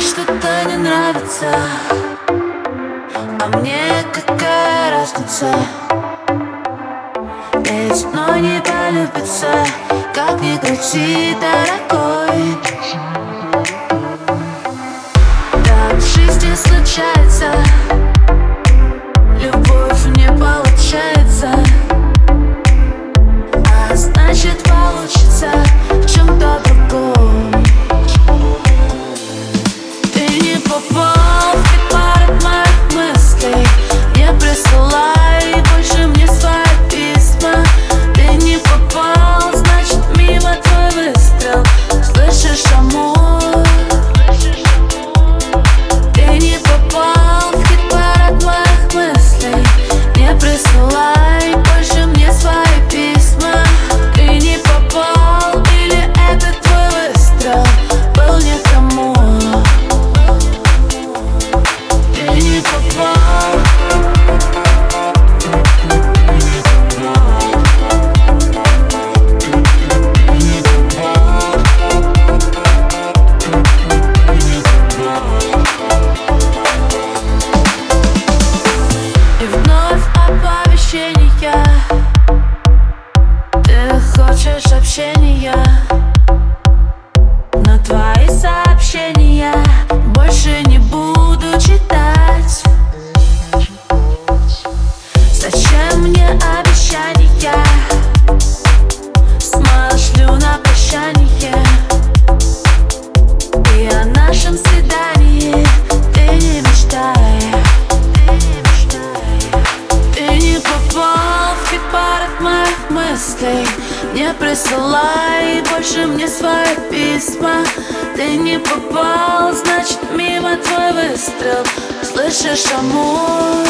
что-то не нравится. А мне какая разница? Ведь но не полюбится. Как ни крути, дорогой. Так в жизни случается. Любовь не получается. А значит получится. Мыслей Не присылай больше мне свои письма Ты не попал, значит мимо твой выстрел Слышишь, амор?